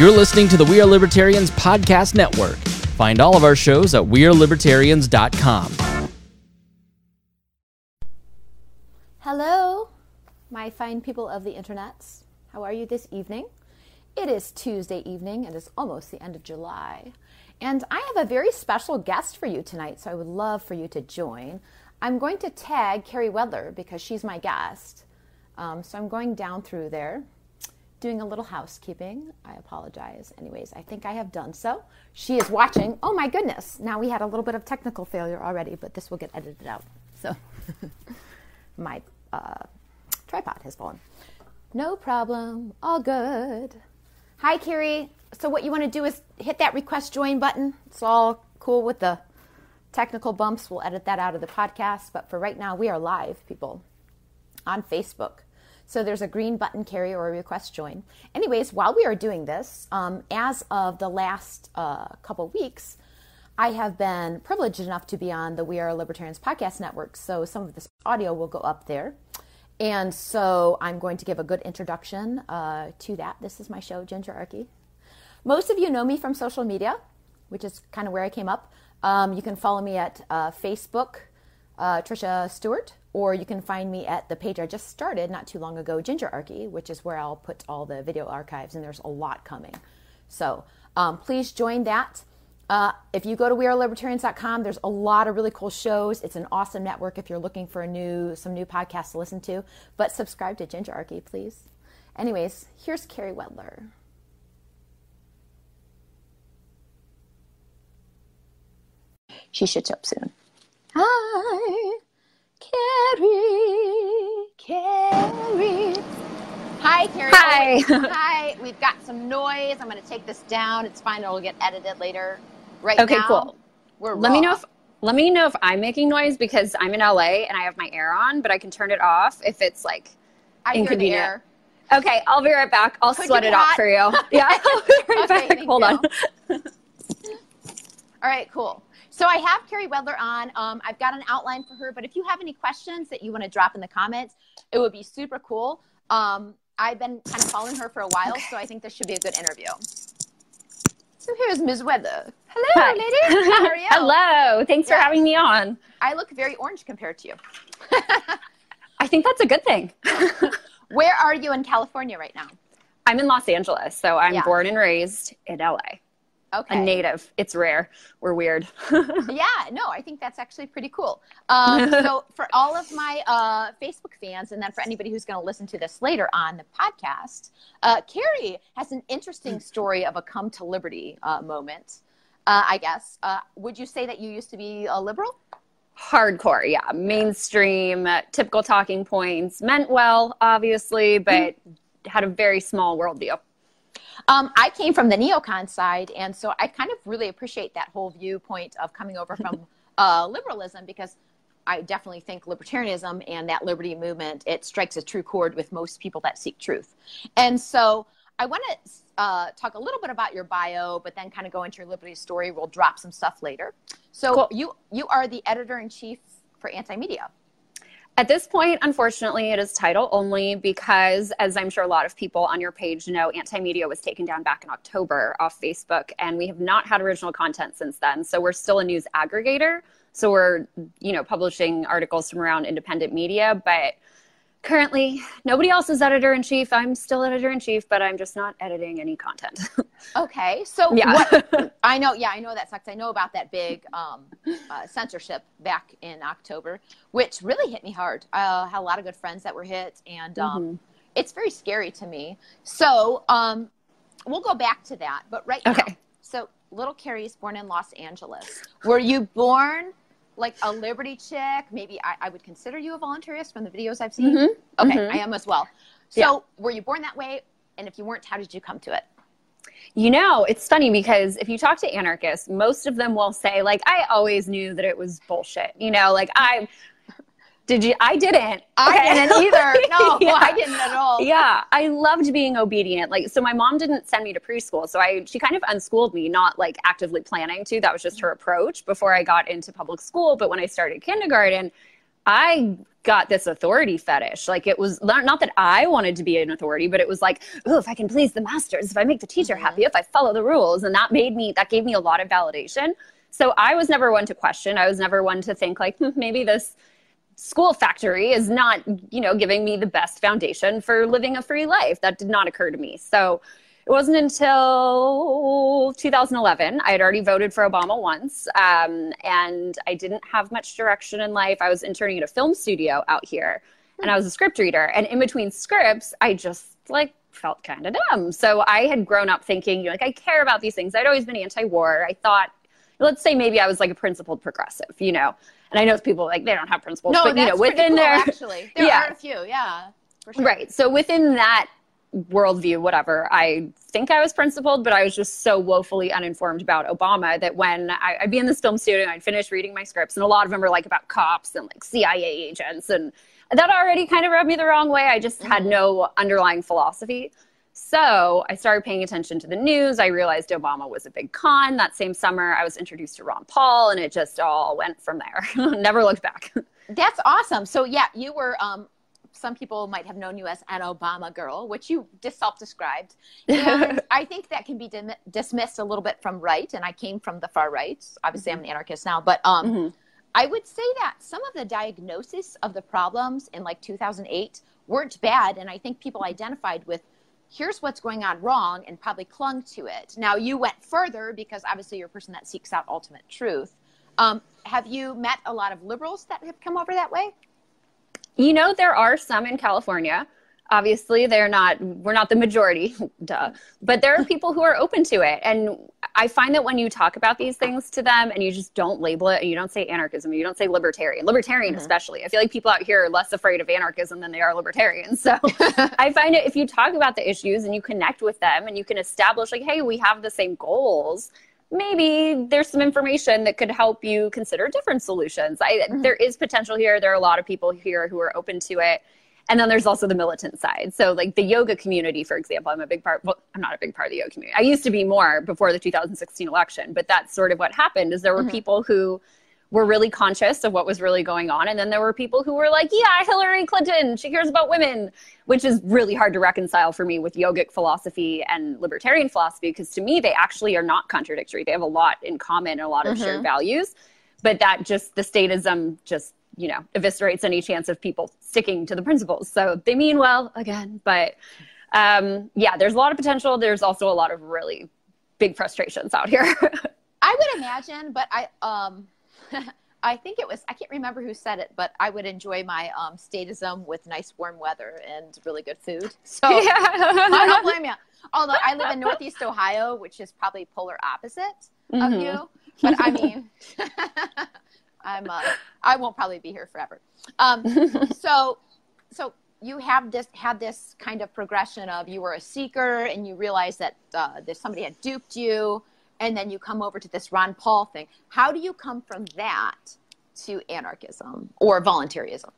You're listening to the We Are Libertarians Podcast Network. Find all of our shows at WeareLibertarians.com. Hello, my fine people of the internets. How are you this evening? It is Tuesday evening and it's almost the end of July. And I have a very special guest for you tonight, so I would love for you to join. I'm going to tag Carrie Wedler because she's my guest. Um, so I'm going down through there doing a little housekeeping. I apologize. Anyways, I think I have done so. She is watching. Oh my goodness. Now we had a little bit of technical failure already, but this will get edited out. So my uh, tripod has fallen. No problem. All good. Hi, Carrie. So what you want to do is hit that request join button. It's all cool with the technical bumps. We'll edit that out of the podcast. But for right now, we are live, people, on Facebook. So there's a green button Carrie or a request join. Anyways, while we are doing this, um, as of the last uh, couple weeks, I have been privileged enough to be on the We Are Libertarians podcast network. So some of this audio will go up there. And so I'm going to give a good introduction uh, to that. This is my show, Gingerarchy. Most of you know me from social media, which is kind of where I came up. Um, you can follow me at uh, Facebook, uh, Trisha Stewart, or you can find me at the page I just started not too long ago, Gingerarchy, which is where I'll put all the video archives, and there's a lot coming. So um, please join that. Uh, if you go to wearelibertarians.com, there's a lot of really cool shows. It's an awesome network if you're looking for a new some new podcasts to listen to. But subscribe to Gingerarchy, please. Anyways, here's Carrie Wedler. She should show up soon. Hi. Carrie, Carrie. Hi, Carrie. Oh, hi. Oh, hi. We've got some noise. I'm going to take this down. It's fine. It'll get edited later. Right okay, now, cool. We're let me know if let me know if I'm making noise because I'm in LA and I have my air on, but I can turn it off if it's like I hear the inconvenient. air. Okay, I'll be right back. I'll Could sweat it out for you. Yeah, I'll be right Okay, back. Hold you. on. All right, cool. So I have Carrie Wedler on. Um, I've got an outline for her, but if you have any questions that you want to drop in the comments, it would be super cool. Um, I've been kind of following her for a while, so I think this should be a good interview. So here's Ms. Wedler. Hello, Hi. lady. How are you? Hello. Thanks Yeah. for having me on. I look very orange compared to you. I think that's a good thing. Where are you in California right now? I'm in Los Angeles, so I'm Yeah. born and raised in LA. Okay. A native. It's rare. We're weird. yeah, no, I think that's actually pretty cool. Um, so, for all of my uh, Facebook fans, and then for anybody who's going to listen to this later on the podcast, uh, Carrie has an interesting story of a come to liberty uh, moment. Uh, I guess. Uh, would you say that you used to be a liberal? Hardcore, yeah. Mainstream, uh, typical talking points. Meant well, obviously, but had a very small worldview. Um, I came from the neocon side, and so I kind of really appreciate that whole viewpoint of coming over from uh, liberalism because I definitely think libertarianism and that liberty movement it strikes a true chord with most people that seek truth. And so I want to uh, talk a little bit about your bio, but then kind of go into your liberty story. We'll drop some stuff later. So Cool. you you are the editor in chief for Anti Media. At this point, unfortunately, it is title only because, as I'm sure a lot of people on your page know, Anti Media was taken down back in October off Facebook, and we have not had original content since then. So we're still a news aggregator. So we're, you know, publishing articles from around independent media, but currently nobody else is editor in chief. I'm still editor in chief, but I'm just not editing any content. Okay, so Yeah. what, I know, yeah, I know that sucks. I know about that big um, uh, censorship back in October, which really hit me hard. I had a lot of good friends that were hit, and um, Mm-hmm. it's very scary to me. So um, we'll go back to that, but right now, Okay. so little Carrie is born in Los Angeles. Were you born like a Liberty chick? Maybe I, I would consider you a voluntarist from the videos I've seen. Mhm. Okay, Mhm. I am as well. So Yeah. were you born that way? And if you weren't, how did you come to it? You know, it's funny because if you talk to anarchists, most of them will say, like, I always knew that it was bullshit. You know, like, I did you, I didn't. I Okay. didn't either. No, Yeah. I didn't at all. Yeah, I loved being obedient. Like, so my mom didn't send me to preschool. So I, she kind of unschooled me, not like actively planning to. That was just her approach before I got into public school. But when I started kindergarten, I got this authority fetish. Like it was not, not that I wanted to be an authority, but it was like, oh, if I can please the masters, if I make the teacher mm-hmm. happy, if I follow the rules. And that made me, that gave me a lot of validation. So I was never one to question. I was never one to think like, hmm, maybe this school factory is not, you know, giving me the best foundation for living a free life. That did not occur to me. So it wasn't until 2011. I had already voted for Obama once, um, and I didn't have much direction in life. I was interning at a film studio out here, and I was a script reader. And in between scripts, I just like felt kind of dumb. So I had grown up thinking, you know, like I care about these things. I'd always been anti-war. I thought, let's say maybe I was like a principled progressive, you know. And I know people like they don't have principles, no, but you know, within cool, there, actually, there yeah. are a few, yeah. Sure. Right. So within that worldview, whatever. I think I was principled, but I was just so woefully uninformed about Obama that when I, would be in this film studio, I'd finish reading my scripts, and a lot of them are like about cops and like CIA agents, and that already kind of rubbed me the wrong way. I just mm-hmm. had no underlying philosophy. So I started paying attention to the news. I realized Obama was a big con. That same summer, I was introduced to Ron Paul, and it just all went from there. Never looked back. That's awesome. So yeah, you were um, some people might have known you as an Obama girl, which you just self-described. I think that can be dim- dismissed a little bit from right. And I came from the far right. Obviously, mm-hmm. I'm an anarchist now, but um, mm-hmm. I would say that some of the diagnosis of the problems in like 2008 weren't bad, and I think people identified with here's what's going on wrong and probably clung to it. Now you went further because obviously you're a person that seeks out ultimate truth. Um, have you met a lot of liberals that have come over that way? You know, there are some in California. Obviously, they're not, we're not the majority, duh. But there are people who are open to it. And I find that when you talk about these things to them and you just don't label it and you don't say anarchism, you don't say libertarian, libertarian mm-hmm. especially. I feel like people out here are less afraid of anarchism than they are libertarians. So I find it if you talk about the issues and you connect with them and you can establish, like, hey, we have the same goals maybe there's some information that could help you consider different solutions. I, mm-hmm. There is potential here. There are a lot of people here who are open to it. And then there's also the militant side. So, like the yoga community, for example, I'm a big part. Well, I'm not a big part of the yoga community. I used to be more before the 2016 election, but that's sort of what happened. Is there were mm-hmm. people who were really conscious of what was really going on. And then there were people who were like, yeah, Hillary Clinton, she cares about women, which is really hard to reconcile for me with yogic philosophy and libertarian philosophy, because to me, they actually are not contradictory. They have a lot in common and a lot of mm-hmm. shared values. But that just, the statism just, you know, eviscerates any chance of people sticking to the principles. So they mean well again, but um, yeah, there's a lot of potential. There's also a lot of really big frustrations out here. I would imagine, but I, um, I think it was I can't remember who said it, but I would enjoy my um, statism with nice warm weather and really good food. So yeah. I don't blame you. Although I live in Northeast Ohio, which is probably polar opposite mm-hmm. of you, but I mean, I'm uh, I won't probably be here forever. Um, so so you have this had this kind of progression of you were a seeker and you realized that uh, that somebody had duped you and then you come over to this Ron Paul thing. How do you come from that to anarchism or voluntarism?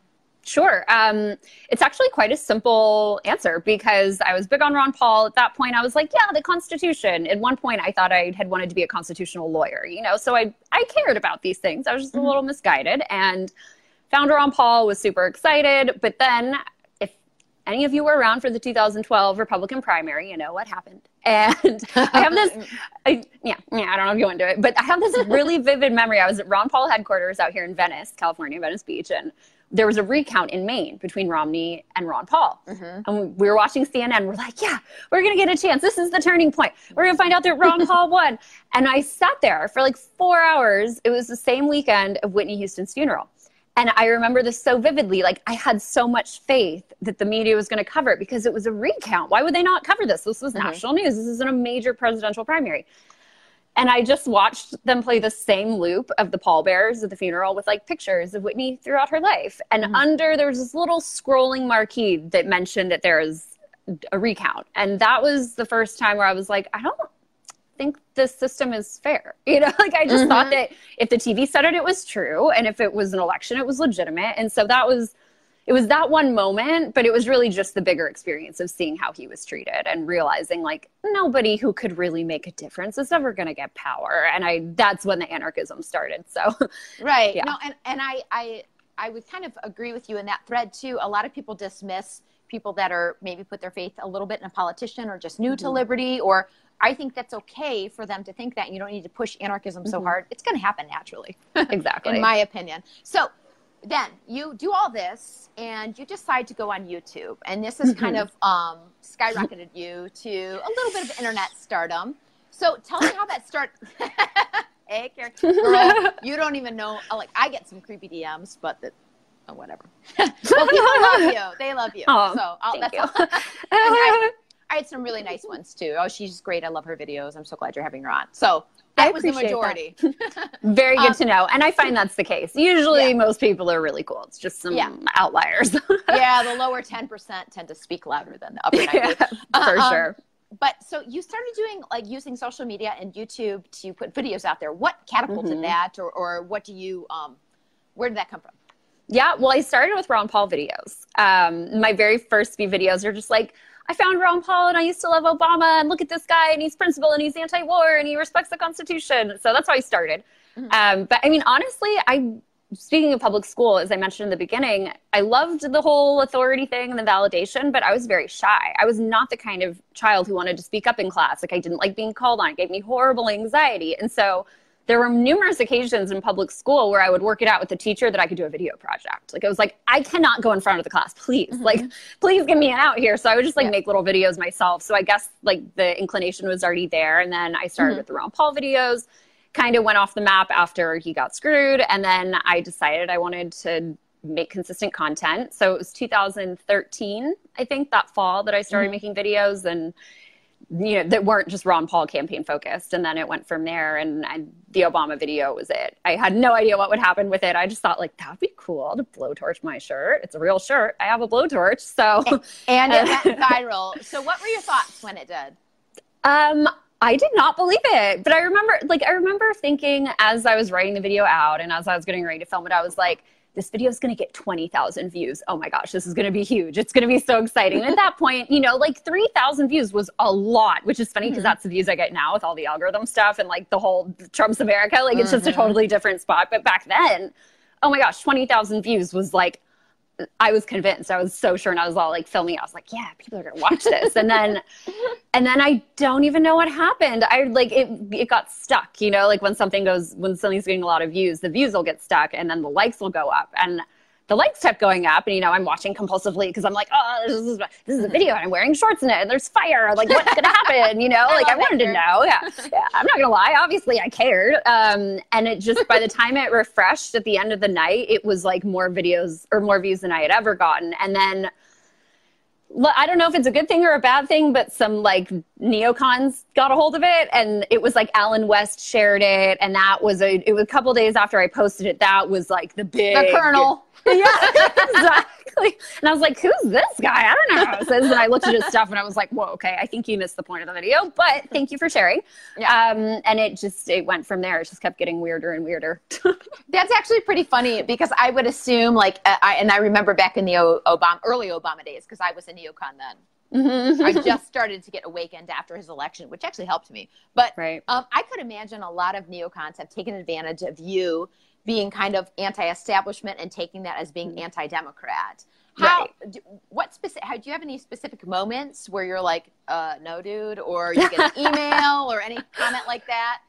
Sure. Um, it's actually quite a simple answer because I was big on Ron Paul. At that point, I was like, yeah, the Constitution. At one point, I thought I had wanted to be a constitutional lawyer, you know, so I, I cared about these things. I was just mm-hmm. a little misguided and found Ron Paul, was super excited. But then if any of you were around for the 2012 Republican primary, you know what happened. And I have this, I, yeah, yeah, I don't know if you want to do it, but I have this really vivid memory. I was at Ron Paul headquarters out here in Venice, California, Venice Beach, and there was a recount in Maine between Romney and Ron Paul. Mm-hmm. And we were watching CNN. We're like, yeah, we're going to get a chance. This is the turning point. We're going to find out that Ron Paul won. And I sat there for like four hours. It was the same weekend of Whitney Houston's funeral. And I remember this so vividly. Like, I had so much faith that the media was going to cover it because it was a recount. Why would they not cover this? This was mm-hmm. national news. This isn't a major presidential primary. And I just watched them play the same loop of the pallbearers at the funeral with like pictures of Whitney throughout her life. And mm-hmm. under there was this little scrolling marquee that mentioned that there is a recount. And that was the first time where I was like, I don't think this system is fair. You know, like I just mm-hmm. thought that if the TV said it, it was true. And if it was an election, it was legitimate. And so that was, it was that one moment, but it was really just the bigger experience of seeing how he was treated and realizing like nobody who could really make a difference is ever going to get power. And I, that's when the anarchism started. So, right. Yeah. No, and, and I, I, I would kind of agree with you in that thread too. A lot of people dismiss people that are maybe put their faith a little bit in a politician or just new mm-hmm. to liberty or I think that's okay for them to think that. You don't need to push anarchism so mm-hmm. hard. It's going to happen naturally. Exactly. in my opinion. So then you do all this and you decide to go on YouTube. And this has mm-hmm. kind of um, skyrocketed you to a little bit of internet stardom. So tell me how that started. hey, Karen. Girl, you don't even know. Like, I get some creepy DMs, but the, oh, whatever. well, people love you. They love you. Oh, so I'll, thank that's you. I, I had some really nice ones too. Oh, she's great. I love her videos. I'm so glad you're having her on. So that was the majority. Very good um, to know. And I find that's the case. Usually yeah. most people are really cool. It's just some yeah. outliers. yeah, the lower 10% tend to speak louder than the upper 90. Yeah, for uh, sure. Um, but so you started doing like using social media and YouTube to put videos out there. What catapulted mm-hmm. that or, or what do you, um, where did that come from? Yeah, well, I started with Ron Paul videos. Um, my very first few videos are just like, I found Ron Paul and I used to love Obama and look at this guy and he's principled and he's anti-war and he respects the Constitution. So that's how I started. Mm-hmm. Um, but I mean, honestly, I speaking of public school, as I mentioned in the beginning, I loved the whole authority thing and the validation, but I was very shy. I was not the kind of child who wanted to speak up in class. Like I didn't like being called on. It gave me horrible anxiety. And so there were numerous occasions in public school where I would work it out with the teacher that I could do a video project. Like I was like, I cannot go in front of the class, please. Mm-hmm. Like, please give me an out here. So I would just like yeah. make little videos myself. So I guess like the inclination was already there. And then I started mm-hmm. with the Ron Paul videos, kind of went off the map after he got screwed. And then I decided I wanted to make consistent content. So it was 2013, I think, that fall that I started mm-hmm. making videos and you know that weren't just Ron Paul campaign focused and then it went from there and, and, the Obama video was it. I had no idea what would happen with it. I just thought like that would be cool to blowtorch my shirt. It's a real shirt. I have a blowtorch. So and it went viral. So what were your thoughts when it did? Um I did not believe it. But I remember like I remember thinking as I was writing the video out and as I was getting ready to film it I was like this video is going to get 20,000 views. Oh my gosh, this is going to be huge. It's going to be so exciting. And at that point, you know, like 3,000 views was a lot, which is funny because mm-hmm. that's the views I get now with all the algorithm stuff and like the whole Trump's America. Like it's mm-hmm. just a mm-hmm. totally different spot. But back then, oh my gosh, 20,000 views was like I was convinced. I was so sure, and I was all like filming. I was like, "Yeah, people are gonna watch this." and then, and then I don't even know what happened. I like it. It got stuck. You know, like when something goes, when something's getting a lot of views, the views will get stuck, and then the likes will go up. And the likes kept going up and you know i'm watching compulsively because i'm like oh this is, this is a video and i'm wearing shorts in it and there's fire. Like what's gonna happen? You know like i wanted to know. Yeah. yeah i'm not gonna lie obviously i cared um, and it just by the time it refreshed at the end of the night it was like more videos or more views than i had ever gotten. And then I don't know if it's a good thing or a bad thing, but some like neocons got a hold of it, and it was like Allen West shared it, and that was a. It was a couple days after I posted it. That was like the big the Colonel. yeah, exactly. And I was like, who's this guy? I don't know how it says. And I looked at his stuff and I was like, whoa, okay, I think you missed the point of the video, but thank you for sharing. Yeah. Um, and it just, it went from there. It just kept getting weirder and weirder. That's actually pretty funny because I would assume like, uh, I, and I remember back in the Obama, early Obama days, because I was a neocon then. Mm-hmm. I just started to get awakened after his election, which actually helped me. But right. um, I could imagine a lot of neocons have taken advantage of you being kind of anti-establishment and taking that as being mm-hmm. anti-democrat how right. do, what specific how do you have any specific moments where you're like uh no dude or you get an email or any comment like that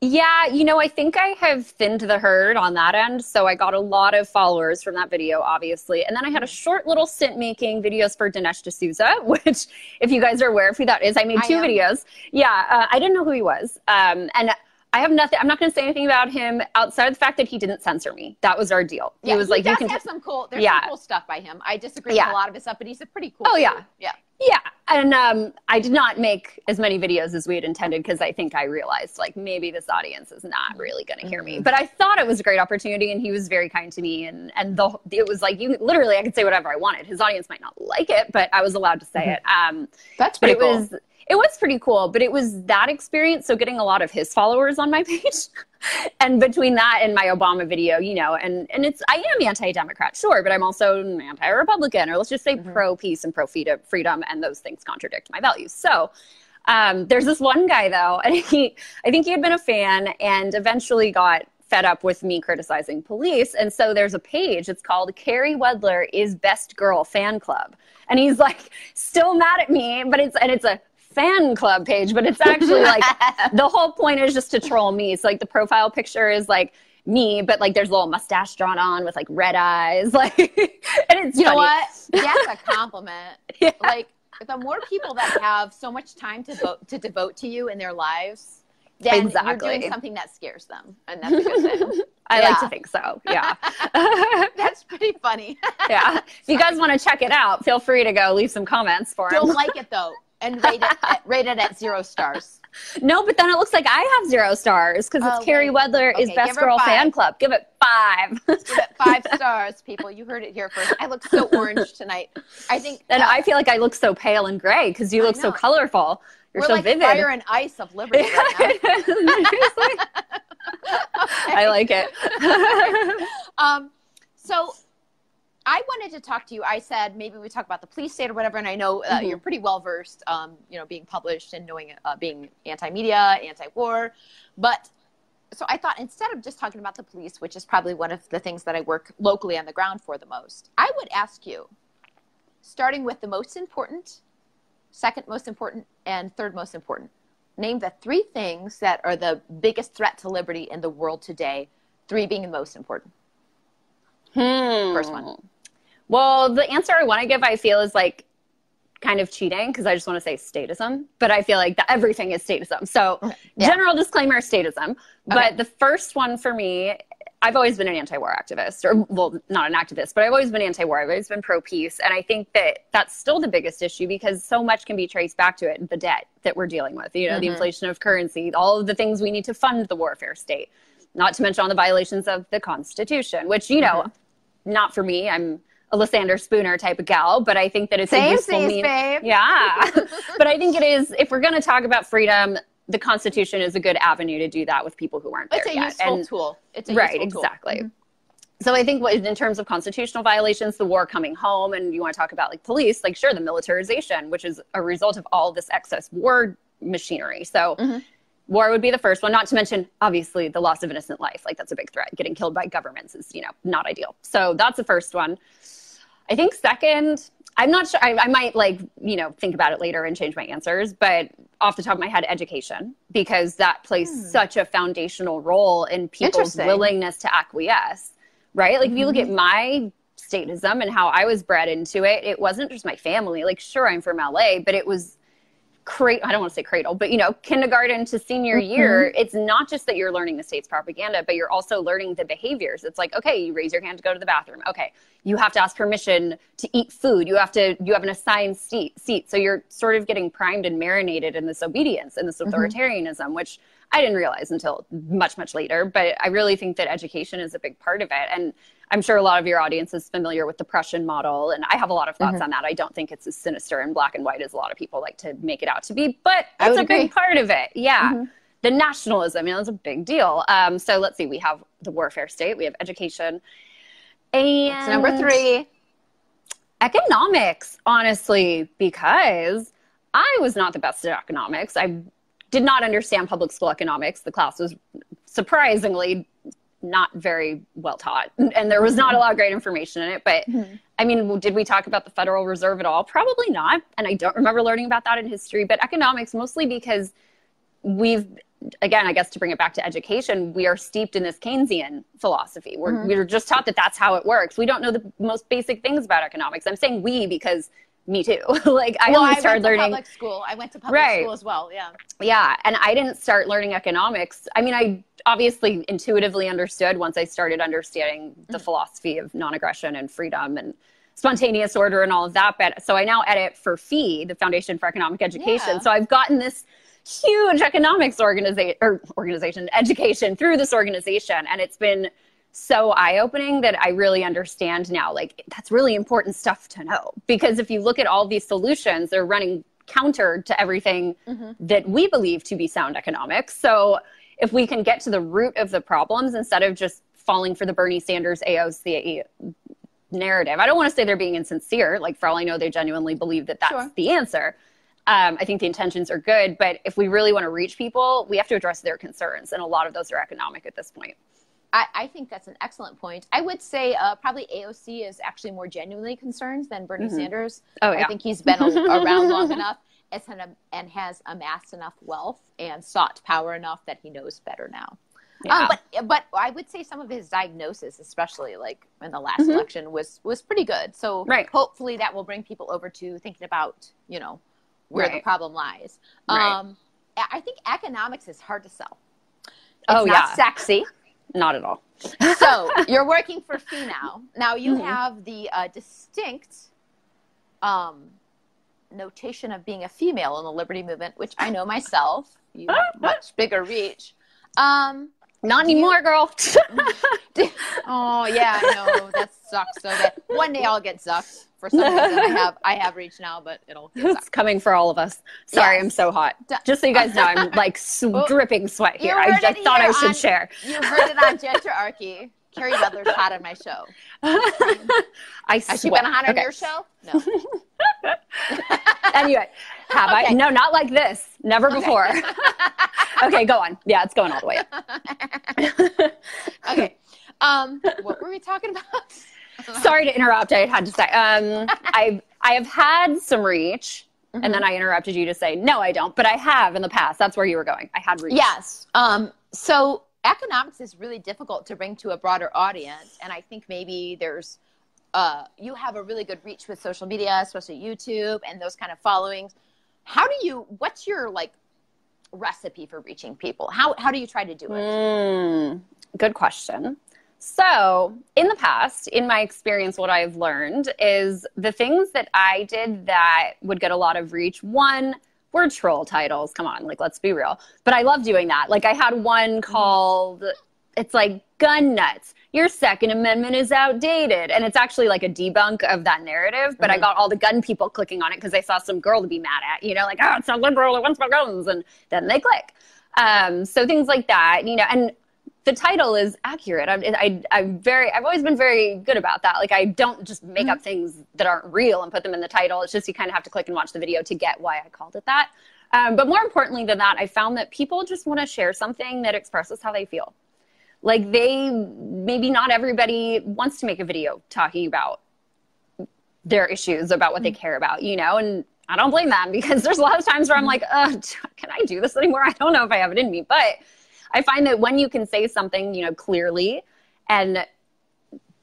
yeah, you know, I think I have thinned the herd on that end. So I got a lot of followers from that video, obviously. And then I had a mm-hmm. short little stint making videos for Dinesh D'Souza, which, if you guys are aware of who that is, I made two I videos. Yeah, uh, I didn't know who he was. Um, and I have nothing. I'm not going to say anything about him outside of the fact that he didn't censor me. That was our deal. Yeah, he was he like, does you can have some cool. There's yeah. some cool stuff by him. I disagree yeah. with a lot of his stuff, but he's a pretty cool. Oh dude. yeah, yeah. And um, I did not make as many videos as we had intended because I think I realized like maybe this audience is not really going to hear me. Mm-hmm. But I thought it was a great opportunity, and he was very kind to me. And and the it was like you literally I could say whatever I wanted. His audience might not like it, but I was allowed to say mm-hmm. it. Um, That's pretty but it cool. was it was pretty cool, but it was that experience. So getting a lot of his followers on my page. and between that and my Obama video, you know, and, and it's, I am anti-Democrat, sure, but I'm also anti-Republican, or let's just say mm-hmm. pro-peace and pro-freedom, and those things contradict my values. So um, there's this one guy though, and he, I think he had been a fan and eventually got fed up with me criticizing police. And so there's a page, it's called Carrie Wedler is Best Girl Fan Club. And he's like still mad at me, but it's, and it's a fan club page, but it's actually like the whole point is just to troll me. So like the profile picture is like, me, but like there's a little mustache drawn on with like red eyes, like, and it's you funny. know what? That's a compliment. Yeah. Like the more people that have so much time to devote to devote to you in their lives, then Exactly. you're doing something that scares them, and that's a good thing. I like to think so. Yeah. That's pretty funny. yeah. If you guys want to check it out, feel free to go leave some comments for him. Don't like it though, and rate it at, rate it at zero stars. No, but then it looks like I have zero stars because Oh, it's Carrie wait. Wedler is Best Girl five. Fan Club. Give it five. Give it five stars, people. You heard it here first. I look so orange tonight. I think and uh, I feel like I look so pale and gray because you look so colorful. You're we're so like vivid. fire and ice of liberty right now. Seriously. I like it. Um, so I wanted to talk to you. I said maybe we talk about the police state or whatever, and I know uh, Mhm. you're pretty well versed, um, you know, being published and knowing uh, being anti-media, anti-war. But so I thought instead of just talking about the police, which is probably one of the things that I work locally on the ground for the most, I would ask you, starting with the most important, second most important, and third most important. Name the three things that are the biggest threat to liberty in the world today. Three being the most important. Hmm. First one. Well, the answer I want to give, I feel, is like kind of cheating because I just want to say statism, but I feel like that everything is statism. So, mm, Yeah. general disclaimer statism. But Okay. the first one for me, I've always been an anti war activist, or, well, not an activist, but I've always been anti war. I've always been pro peace. And I think that that's still the biggest issue because so much can be traced back to it the debt that we're dealing with, you know, the mm-hmm. inflation of currency, all of the things we need to fund the warfare state, not to mention all the violations of the Constitution, which, you know, mm-hmm. not for me. I'm a Lysander Spooner type of gal, but I think that it's a Same useful seas, babe. Yeah, but I think it is. If we're going to talk about freedom, the Constitution is a good avenue to do that with people who aren't It's there a yet. useful And- tool. It's a right, useful tool. Right, exactly. So I think what, in terms of constitutional violations, the war coming home, and you want to talk about like police, like sure, the militarization, which is a result of all this excess war machinery. So Mm-hmm. war would be the first one. Not to mention, obviously, the loss of innocent life. Like that's a big threat. Getting killed by governments is you know not ideal. So that's the first one. I think second, I'm not sure. I, I might like you know think about it later and change my answers, but off the top of my head, education because that plays such a foundational role in people's Hmm. Willingness to acquiesce. Right? Like if you look Mm-hmm. at my statism and how I was bred into it, it wasn't just my family. Like sure, I'm from LA, but it was cradle i don't want to say cradle but you know kindergarten to senior Mm-hmm. year it's not just that you're learning the state's propaganda but you're also learning the behaviors it's like okay you raise your hand to go to the bathroom okay you have to ask permission to eat food you have to you have an assigned seat seat so you're sort of getting primed and marinated in this obedience and this Mm-hmm. authoritarianism which i didn't realize until much much later but i really think that education is a big part of it and I'm sure a lot of your audience is familiar with the Prussian model, and I have a lot of thoughts Mm-hmm. on that. I don't think it's as sinister and black and white as a lot of people like to make it out to be, but it's a agree. Mm-hmm. big part of it. Yeah. The nationalism, you know, is a big deal. Um, so let's see, we have the warfare state, we have education, and It's number three. economics, honestly, because I was not the best at economics. I did not understand public school economics. The class was surprisingly not very well taught, and there was not a lot of great information in it. But I mean, did we talk about the Federal Reserve at all? Probably not. And I don't remember learning about that in history, but economics mostly because we've again i guess to bring it back to education we are steeped in this keynesian philosophy we're, Mm-hmm. we're just taught that that's how it works we don't know the most basic things about economics i'm saying we because me too like i well, only I started learning public school. I went to public Right. school as well. Yeah. yeah and i didn't start learning economics i mean i obviously intuitively understood once i started understanding the mm. philosophy of non-aggression and freedom and spontaneous order and all of that but so i now edit for FEE the foundation for economic education Yeah. so i've gotten this huge economics organization or organization education through this organization and it's been so eye-opening that i really understand now like that's really important stuff to know because if you look at all these solutions they're running counter to everything that we believe to be sound economics so if we can get to the root of the problems instead of just falling for the bernie sanders aoc narrative i don't want to say they're being insincere like for all i know they genuinely believe that that's Sure. the answer um, I think the intentions are good, but if we really want to reach people, we have to address their concerns, and a lot of those are economic at this point. I, I, think that's an excellent point. I would say uh, probably AOC is actually more genuinely concerned than Bernie mm-hmm. Sanders. Oh, yeah. I think he's been around long enough an, and has amassed enough wealth and sought power enough that he knows better now. Um, yeah. Um, but but I would say some of his diagnosis, especially like in the last mm-hmm. election, was was pretty good. So right. hopefully that will bring people over to thinking about you know where right. the problem lies. Right. Um, I think economics is hard to sell. It's oh not yeah, sexy. Not at all. so you're working for FEE now. Now you mm-hmm. have the uh, distinct um, notation of being a female in the liberty movement, which I know myself. You have much bigger reach. Um, not anymore, girl. oh yeah, I know that sucks so bad. One day I'll get zucked for some reason. I have I have reached now, but it'll. It's coming for all of us. Sorry, yes. I'm so hot. Just so you guys know, I'm like oh, dripping sweat here. I just thought I should on, share. You heard it on Gingerarchy. Carrie Wedler's hot on my show. I Has she been hot on okay. your show? No. anyway, have okay. I? No, not like this. Never okay. before. okay, go on. Yeah, it's going all the way okay. Um, what were we talking about? Sorry to interrupt. I had to say. Um, I I have had some reach. Mm-hmm. And then I interrupted you to say, no, I don't, but I have in the past. That's where you were going. I had reach. Yes. Um, so economics is really difficult to bring to a broader audience. And I think maybe there's, uh, you have a really good reach with social media, especially YouTube and those kind of followings. How do you, what's your like recipe for reaching people? How, how do you try to do it? Mm, good question. So, in the past, in my experience, what I've learned is the things that I did that would get a lot of reach. One, were troll titles. Come on, like, let's be real. But I love doing that. Like, I had one called, it's like gun nuts. Your Second Amendment is outdated. And it's actually like a debunk of that narrative. But mm-hmm. I got all the gun people clicking on it because they saw some girl to be mad at, you know, like, oh, it's a liberal who wants more guns. And then they click. Um, so things like that, you know, and the title is accurate. I'm, I, I'm very, I've always been very good about that. Like I don't just make mm-hmm. up things that aren't real and put them in the title. It's just you kind of have to click and watch the video to get why I called it that. Um, but more importantly than that, I found that people just want to share something that expresses how they feel. Like they, maybe not everybody wants to make a video talking about their issues, about what mm-hmm. they care about, you know, and I don't blame them because there's a lot of times where I'm like, can I do this anymore? I don't know if I have it in me, but I find that when you can say something, you know, clearly and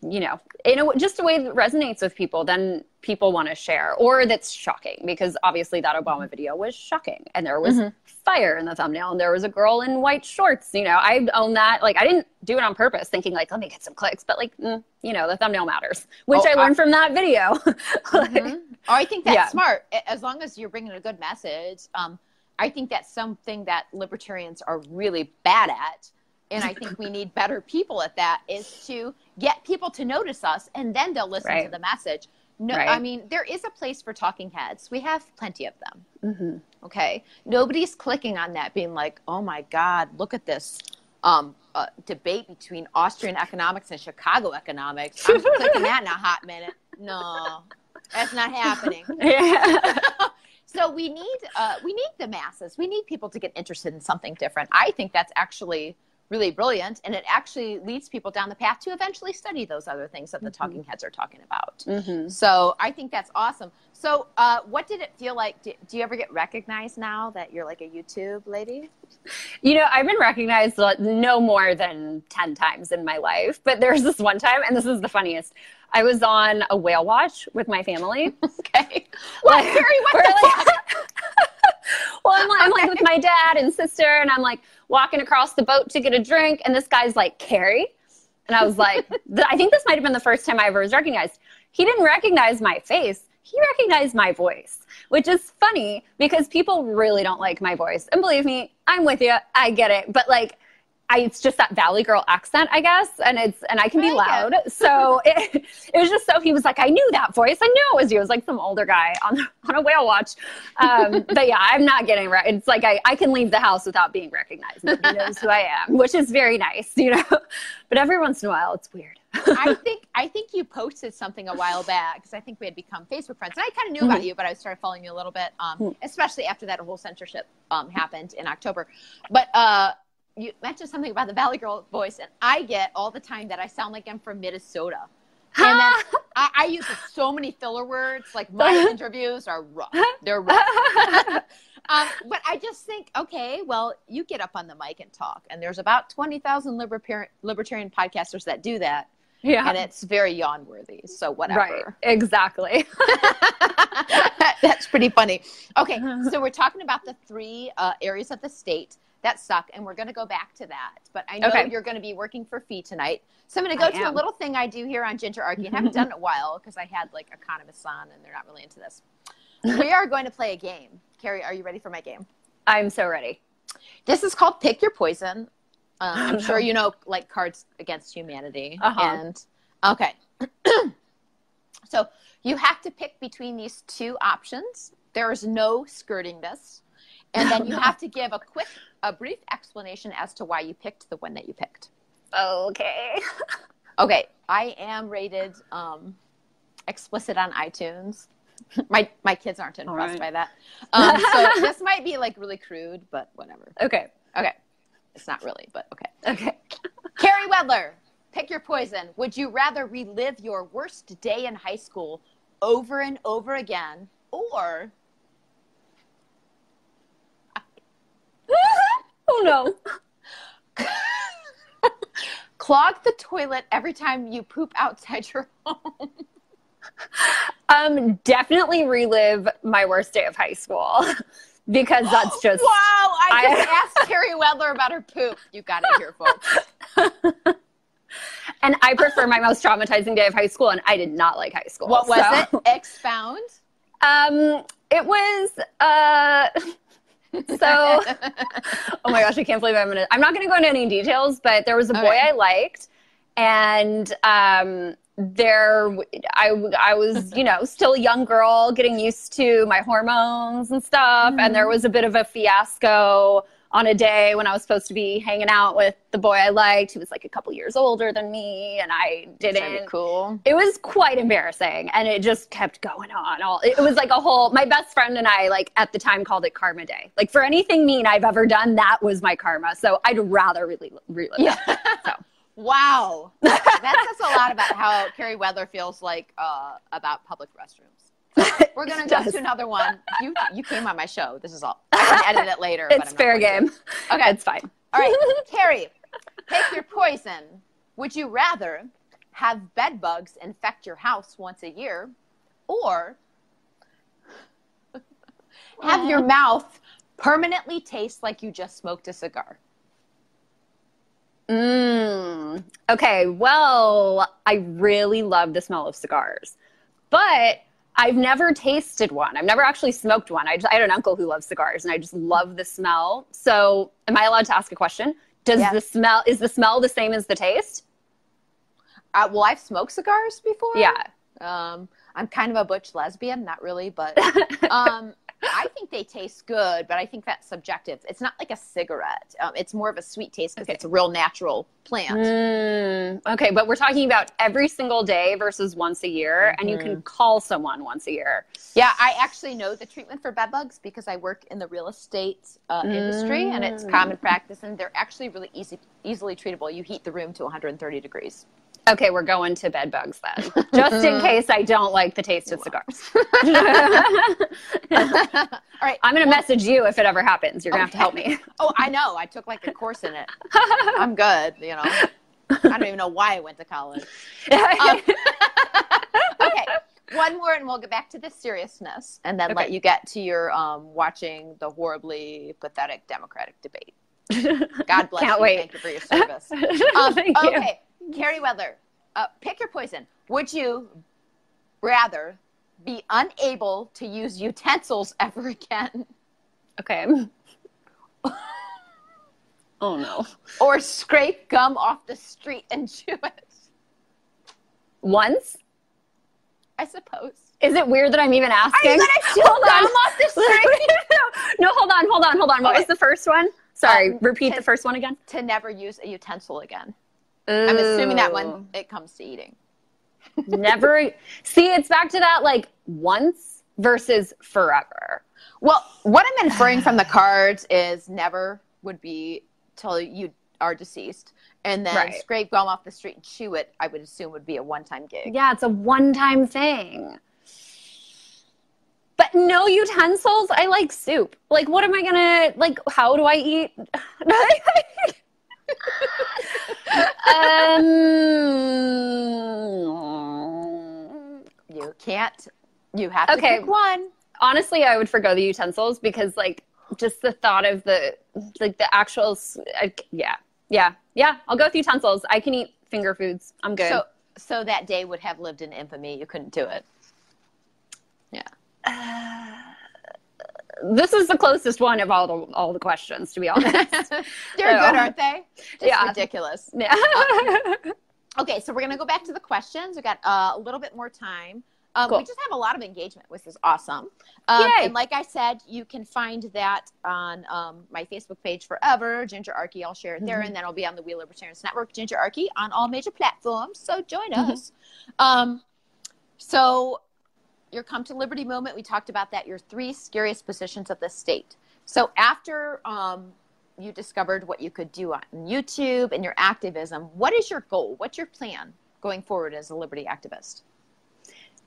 you know, in a, just a way that resonates with people, then people want to share. Or that's shocking because obviously that Obama video was shocking and there was mm-hmm. fire in the thumbnail and there was a girl in white shorts. You know, I own that. Like, I didn't do it on purpose thinking, like, let me get some clicks, but like, mm, you know, the thumbnail matters, which oh, I learned I, from that video. like, mm-hmm. Oh, I think that's yeah. smart. As long as you're bringing a good message. Um, I think that's something that libertarians are really bad at. And I think we need better people at that is to get people to notice us and then they'll listen right. to the message. No, right. I mean, there is a place for talking heads. We have plenty of them. Mm-hmm. Okay. Nobody's clicking on that being like, oh my God, look at this um, uh, debate between Austrian economics and Chicago economics. I'm clicking that in a hot minute. No, that's not happening. Yeah. so we need uh, we need the masses. We need people to get interested in something different. I think that's actually really brilliant, and it actually leads people down the path to eventually study those other things that the mm-hmm. talking heads are talking about. Mm-hmm. So I think that's awesome. So, uh, what did it feel like? Do, do, you ever get recognized now that you're like a YouTube lady? You know, I've been recognized no more than 10 times in my life, but there's this one time, and this is the funniest. I was on a whale watch with my family. okay. Well, like, Carrie, what the like, well, I'm like, I'm like with my dad and sister, and I'm like walking across the boat to get a drink, and this guy's like, Carrie. And I was like, I think this might have been the first time I ever was recognized. He didn't recognize my face he recognized my voice, which is funny because people really don't like my voice. And believe me, I'm with you. I get it. But like, I, it's just that Valley girl accent, I guess, and it's and I can be loud. so it, it was just so he was like, I knew that voice. I knew it was you. It was like some older guy on on a whale watch. Um, but yeah, I'm not getting right. It's like I, I can leave the house without being recognized. Nobody knows who I am, which is very nice, you know. But every once in a while, it's weird. I think I think you posted something a while back because I think we had become Facebook friends, and I kind of knew mm-hmm. about you, but I started following you a little bit, um, mm-hmm. especially after that whole censorship um, happened in October. But uh, you mentioned something about the Valley Girl voice, and I get all the time that I sound like I'm from Minnesota. And then I, I use so many filler words. Like my interviews are rough. They're rough. um, but I just think, okay, well, you get up on the mic and talk, and there's about twenty thousand libertarian libertarian podcasters that do that. Yeah. And it's very yawn worthy. So whatever. Right. Exactly. That's pretty funny. Okay, so we're talking about the three uh, areas of the state that suck, and we're going to go back to that. But I know Okay. you're going to be working for FEE tonight, so I'm going to go I to a little thing I do here on Gingerarchy, and haven't done it in a while because I had like economists on, and they're not really into this. we are going to play a game. Carrie, are you ready for my game? I'm so ready. This is called Pick Your Poison. Um, I'm sure you know like Cards Against Humanity. Uh-huh. And okay. so you have to pick between these two options. There is no skirting this. And then you have to give a quick, a brief explanation as to why you picked the one that you picked. Okay. Okay, I am rated um, explicit on iTunes. My my kids aren't impressed right. by that. Um, so this might be like really crude, but whatever. Okay. Okay, it's not really, but okay. Okay. Carrie Wedler, pick your poison. Would you rather relive your worst day in high school over and over again, or Oh no. clog the toilet every time you poop outside your home? Um, definitely relive my worst day of high school because that's just wow! I I- just asked Carrie Wedler about her poop. You got it here, folks. and I prefer my most traumatizing day of high school and I did not like high school. What was so- it? Expound. Um it was uh so oh my gosh, I can't believe I'm gonna I'm not gonna go into any details, but there was a boy Okay. I liked and um there I I was, you know, still a young girl getting used to my hormones and stuff and Mm-hmm. there was a bit of a fiasco on a day when I was supposed to be hanging out with the boy I liked who was like a couple years older than me and I didn't cool. it was quite embarrassing and it just kept going on all it was like a whole my best friend and i like at the time called it karma day like for anything mean i've ever done that was my karma so i'd rather really relive Yeah. it so Wow. that says a lot about how Carrie Wedler feels like uh, about public restrooms. We're gonna go to another one. You you came on my show. This is all. I can edit it later. it's fair to. game Okay. it's fine All right, Carrie, pick your poison. Would you rather have bed bugs infect your house once a year, or have your mouth permanently taste like you just smoked a cigar? Mm, okay, well, I really love the smell of cigars, but I've never tasted one. I've never actually smoked one. I, just, I had an uncle who loves cigars, and I just love the smell. So, am I allowed to ask a question? Does Yes. the smell is the smell the same as the taste? Uh, well, I've smoked cigars before. Yeah. Um, I'm kind of a butch lesbian, not really, but um, I think they taste good, but I think that's subjective. It's not like a cigarette. Um, it's more of a sweet taste because Okay. it's a real natural plant. Mm, okay, but we're talking about every single day versus once a year, and you Mm-hmm. can call someone once a year. Yeah, I actually know the treatment for bed bugs because I work in the real estate uh, industry, and it's Mm. common practice, and they're actually really easy, easily treatable. You heat the room to 130 degrees. Okay, we're going to bed bugs then, just in case I don't like the taste of cigars. All right. I'm gonna message you if it ever happens. You're gonna have to help me. Oh, I know. I took like a course in it. I'm good. You know, I don't even know why I went to college. Um, okay, one more, and we'll get back to the seriousness, and then let you get to your um, watching the horribly pathetic Democratic debate. God bless Can't you. wait. Thank you for your service. Um, Thank you. Carrie Wedler, uh, pick your poison. Would you rather be unable to use utensils ever again, Okay. oh no. or scrape gum off the street and chew it? Once? I suppose. Is it weird that I'm even asking? Are you gonna chew Hold on. gum off the street? no, hold on, hold on, hold on. What Okay. was the first one? Sorry, Um, repeat can- the first one again. To never use a utensil again. I'm assuming that when it comes to eating. Never. See, it's back to that like once versus forever. Well, what I'm inferring from the cards is never would be till you are deceased, and then Right. scrape gum off the street and chew it. I would assume would be a one-time gig. Yeah, it's a one time thing. But no utensils. I like soup. Like, what am I gonna like? How do I eat? um, You can't. You have to Okay. pick one. honestly, I would forgo the utensils because, like, just the thought of the like the actual. I, yeah, yeah, yeah. I'll go with utensils. I can eat finger foods. I'm good. So, so that day would have lived in infamy. You couldn't do it. Yeah. This is the closest one of all the all the questions, to be honest. They're So- good, aren't they? Just Yeah. ridiculous. yeah. Okay, so we're going to go back to the questions. We got uh, a little bit more time. Um, Cool. We just have a lot of engagement, which is awesome. Um, Yay. and like I said, you can find that on um, my Facebook page forever, Gingerarchy. I'll share it there, Mm-hmm. and then I'll be on the We Libertarians Network, Gingerarchy, on all major platforms. So join Mm-hmm. us. Um, so your come to liberty moment, we talked about that. Your three scariest positions of the state. So after um, you discovered what you could do on YouTube and your activism, what is your goal? What's your plan going forward as a liberty activist?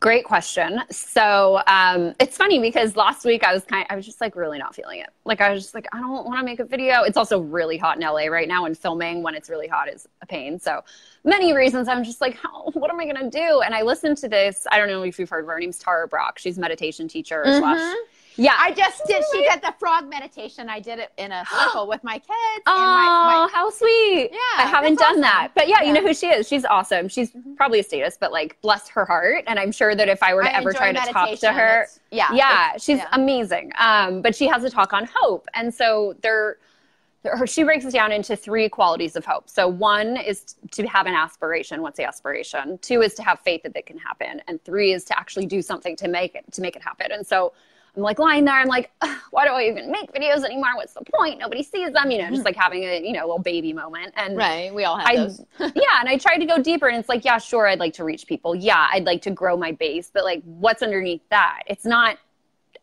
Great question. So um, it's funny because last week I was kind of, I was just like really not feeling it. Like I was just like I don't want to make a video. It's also really hot in LA right now, and filming when it's really hot is a pain. So many reasons. I'm just like, how, what am I gonna do? And I listened to this. I don't know if you've heard of her. Her name's Tara Brach. She's a meditation teacher slash. Yeah, I just did. She did the frog meditation. I did it in a circle with my kids. Oh, and my, how sweet! Yeah, I haven't done that, but yeah, you Yeah. Mm-hmm. know who she is. She's awesome. She's probably a statist, but like, bless her heart. And I'm sure that if I were to I ever try to talk to her, yeah, yeah, she's yeah. amazing. Um, but she has a talk on hope, and so there- her, she breaks it down into three qualities of hope. So one is to have an aspiration. What's the aspiration? Two is to have faith that it can happen, and three is to actually do something to make it to make it happen. And so. I'm like lying there. I'm like, why do I even make videos anymore? What's the point? Nobody sees them. You know, just hmm. like having a you know little baby moment. And right. We all have I, those. yeah, and I tried to go deeper, and it's like, yeah, sure, I'd like to reach people. Yeah, I'd like to grow my base, but like, what's underneath that? It's not.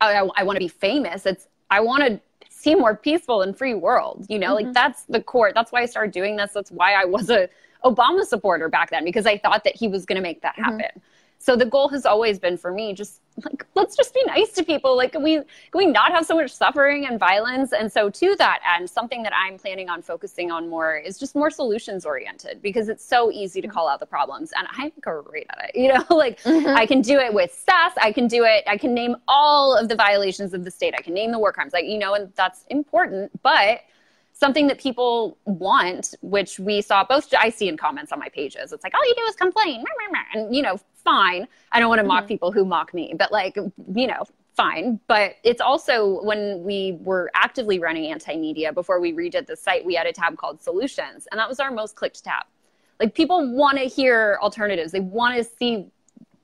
I, I, want to be famous. It's I want to see more peaceful and free world. You know, like mm-hmm. that's the core. That's why I started doing this. That's why I was a Obama supporter back then because I thought that he was going to make that mm-hmm. happen. So the goal has always been for me just like let's just be nice to people. Like can we can we not have so much suffering and violence? And so to that end, something that I'm planning on focusing on more is just more solutions oriented because it's so easy to call out the problems and I'm great at it. You know, like mm-hmm. I can do it with SAS, I can do it, I can name all of the violations of the state. I can name the war crimes. Like, you know, and that's important, but something that people want, which we saw both I see in comments on my pages. It's like all you do is complain, and you know, fine. I don't want to mock mm-hmm. people who mock me, but like you know, fine. But it's also when we were actively running anti-media before we redid the site, we had a tab called Solutions, and that was our most clicked tab. Like people want to hear alternatives. They want to see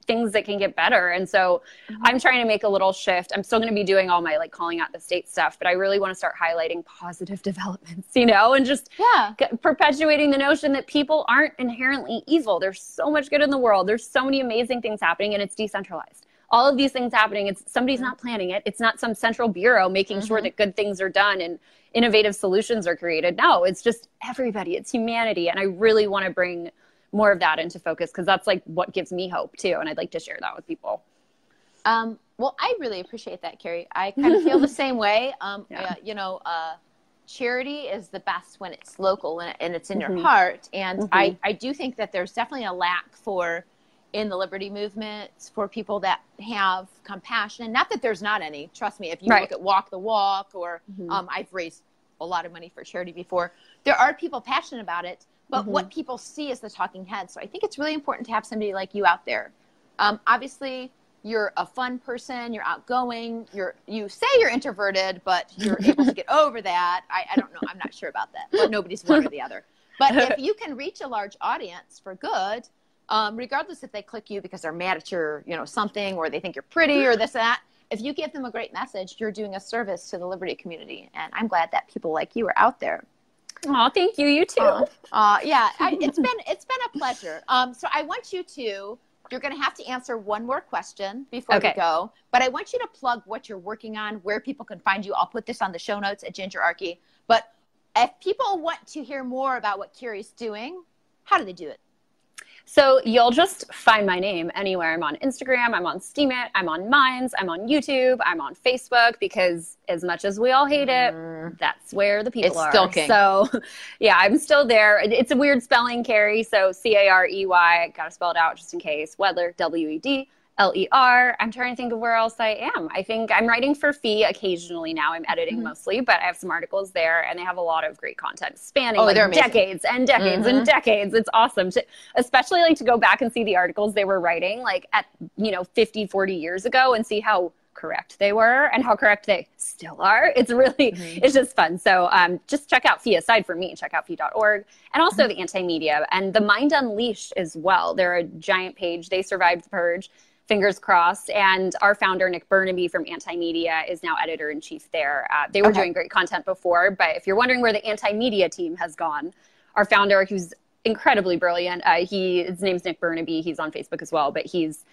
things that can get better. And so mm-hmm. I'm trying to make a little shift. I'm still going to be doing all my like calling out the state stuff, but I really want to start highlighting positive developments, you know, and just Yeah. g- perpetuating the notion that people aren't inherently evil. There's so much good in the world. There's so many amazing things happening and it's decentralized. All of these things happening, it's somebody's not planning it. It's not some central bureau making sure mm-hmm. that good things are done and innovative solutions are created. No, it's just everybody. It's humanity and I really want to bring more of that into focus because that's like what gives me hope too and I'd like to share that with people. Um, well, I really appreciate that, Carrie. I kind of feel the same way. Um, Yeah. uh, you know, uh, charity is the best when it's local and, and it's in Mhm. your heart. And Mhm. I, I do think that there's definitely a lack for in the liberty movement for people that have compassion. And not that there's not any. Trust me, if you Right. look at Walk the Walk or Mhm. um, I've raised a lot of money for charity before, there are people passionate about it. But what people see is the talking head. So I think it's really important to have somebody like you out there. Um, obviously, you're a fun person. You're outgoing. You're you say you're introverted, but you're able to get over that. I, I don't know. I'm not sure about that. But nobody's one or the other. But if you can reach a large audience for good, um, regardless if they click you because they're mad at your you know something or they think you're pretty or this and that, if you give them a great message, you're doing a service to the liberty community. And I'm glad that people like you are out there. Oh, thank you. You too. Uh, uh, yeah, I, it's been it's been a pleasure. Um, so I want you to. You're going to have to answer one more question before Okay. we go, but I want you to plug what you're working on, where people can find you. I'll put this on the show notes at Gingerarchy. But if people want to hear more about what Carrie's doing, how do they do it? So you'll just find my name anywhere. I'm on Instagram, I'm on Steemit, I'm on Minds, I'm on YouTube, I'm on Facebook because as much as we all hate it, mm. that's where the people it's are. Still king. So yeah, I'm still there. It's a weird spelling, Carrie. So C A R E Y, gotta spell it out just in case. Wedler, W E D L E R. I'm trying to think of where else I am. I think I'm writing for FEE occasionally now. I'm editing mm-hmm. mostly, but I have some articles there and they have a lot of great content spanning oh, like decades and decades mm-hmm. and decades. It's awesome to, especially like to go back and see the articles they were writing like at, you know, 50, 40 years ago and see how correct they were and how correct they still are. It's really, mm-hmm. it's just fun. So um, just check out FEE aside from me, check out FEE.org and also mm-hmm. the anti-media and the Mind Unleashed as well. They're a giant page. They survived the purge fingers crossed. And our founder, Nick Bernabe from Anti Media, is now editor in chief there. Uh, they were okay. doing great content before, but if you're wondering where the Anti Media team has gone, our founder, who's incredibly brilliant, uh, he his name's Nick Bernabe. He's on Facebook as well, but he's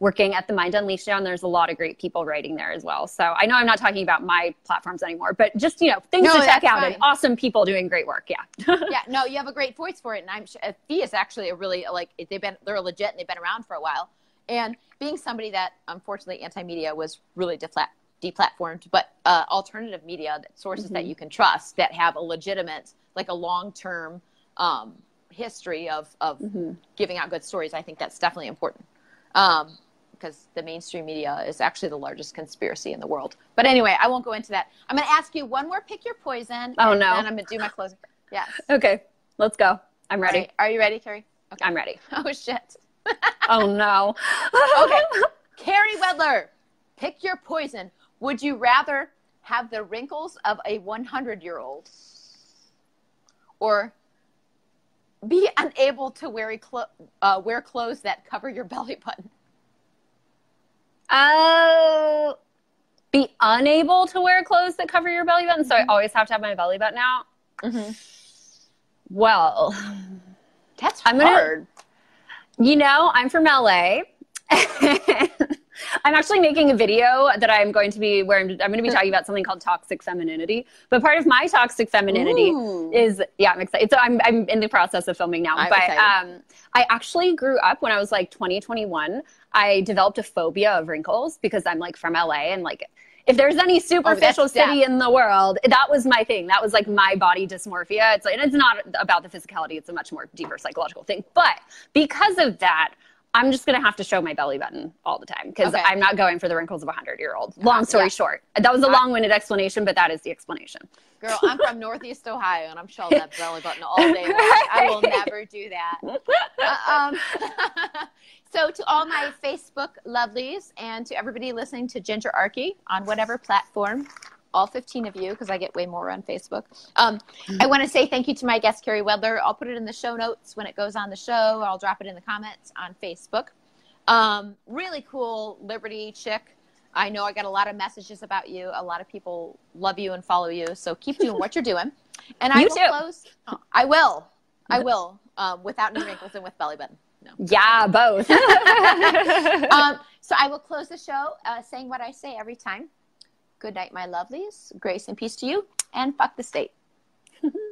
working at the Mind Unleashed and there's a lot of great people writing there as well. So I know I'm not talking about my platforms anymore, but just, you know, things no, to check out fine. and awesome people doing great work. Yeah. yeah. No, you have a great voice for it. And I'm sure FEE is actually a really like, they've been, they're legit and they've been around for a while. And being somebody that unfortunately anti-media was really defla- deplatformed, but uh, alternative media sources mm-hmm. that you can trust that have a legitimate, like a long-term um, history of, of mm-hmm. giving out good stories. I think that's definitely important. Um, because the mainstream media is actually the largest conspiracy in the world. But anyway, I won't go into that. I'm going to ask you one more pick your poison. Oh, no. And I'm going to do my closing. Yes. Okay. Let's go. I'm ready. Right. Are you ready, Carrie? Okay. I'm ready. Oh, shit oh no. okay. Carrie Wedler, pick your poison. Would you rather have the wrinkles of a 100 year old or be unable to wear, clo- uh, wear clothes that cover your belly button? Oh, be unable to wear clothes that cover your belly button. So I mm-hmm. always have to have my belly button out. Mm-hmm. Well, that's I'm hard. Gonna, you know, I'm from LA. I'm actually making a video that I'm going to be where I'm, I'm, going to be talking about something called toxic femininity. But part of my toxic femininity Ooh. is yeah, I'm excited. So I'm I'm in the process of filming now. I'm but um, I actually grew up when I was like 20, 21. I developed a phobia of wrinkles because I'm like from LA and like if there's any superficial oh, city in the world, that was my thing. That was like my body dysmorphia. It's like, and it's not about the physicality. It's a much more deeper psychological thing. But because of that, I'm just going to have to show my belly button all the time because okay. I'm not going for the wrinkles of a 100 year old. Long story yeah. short, that was a long winded explanation, but that is the explanation. Girl, I'm from Northeast Ohio and I'm showing that belly button all day long. I will never do that. Uh, um, so, to all my Facebook lovelies and to everybody listening to Gingerarchy on whatever platform, all 15 of you, because I get way more on Facebook, um, I want to say thank you to my guest, Carrie Wedler. I'll put it in the show notes when it goes on the show. I'll drop it in the comments on Facebook. Um, really cool Liberty chick. I know I got a lot of messages about you. A lot of people love you and follow you. So keep doing what you're doing. And I you will too. close. I will. I will. Um, without any wrinkles and with belly button. No. Yeah, both. um, so I will close the show uh, saying what I say every time. Good night, my lovelies. Grace and peace to you, and fuck the state.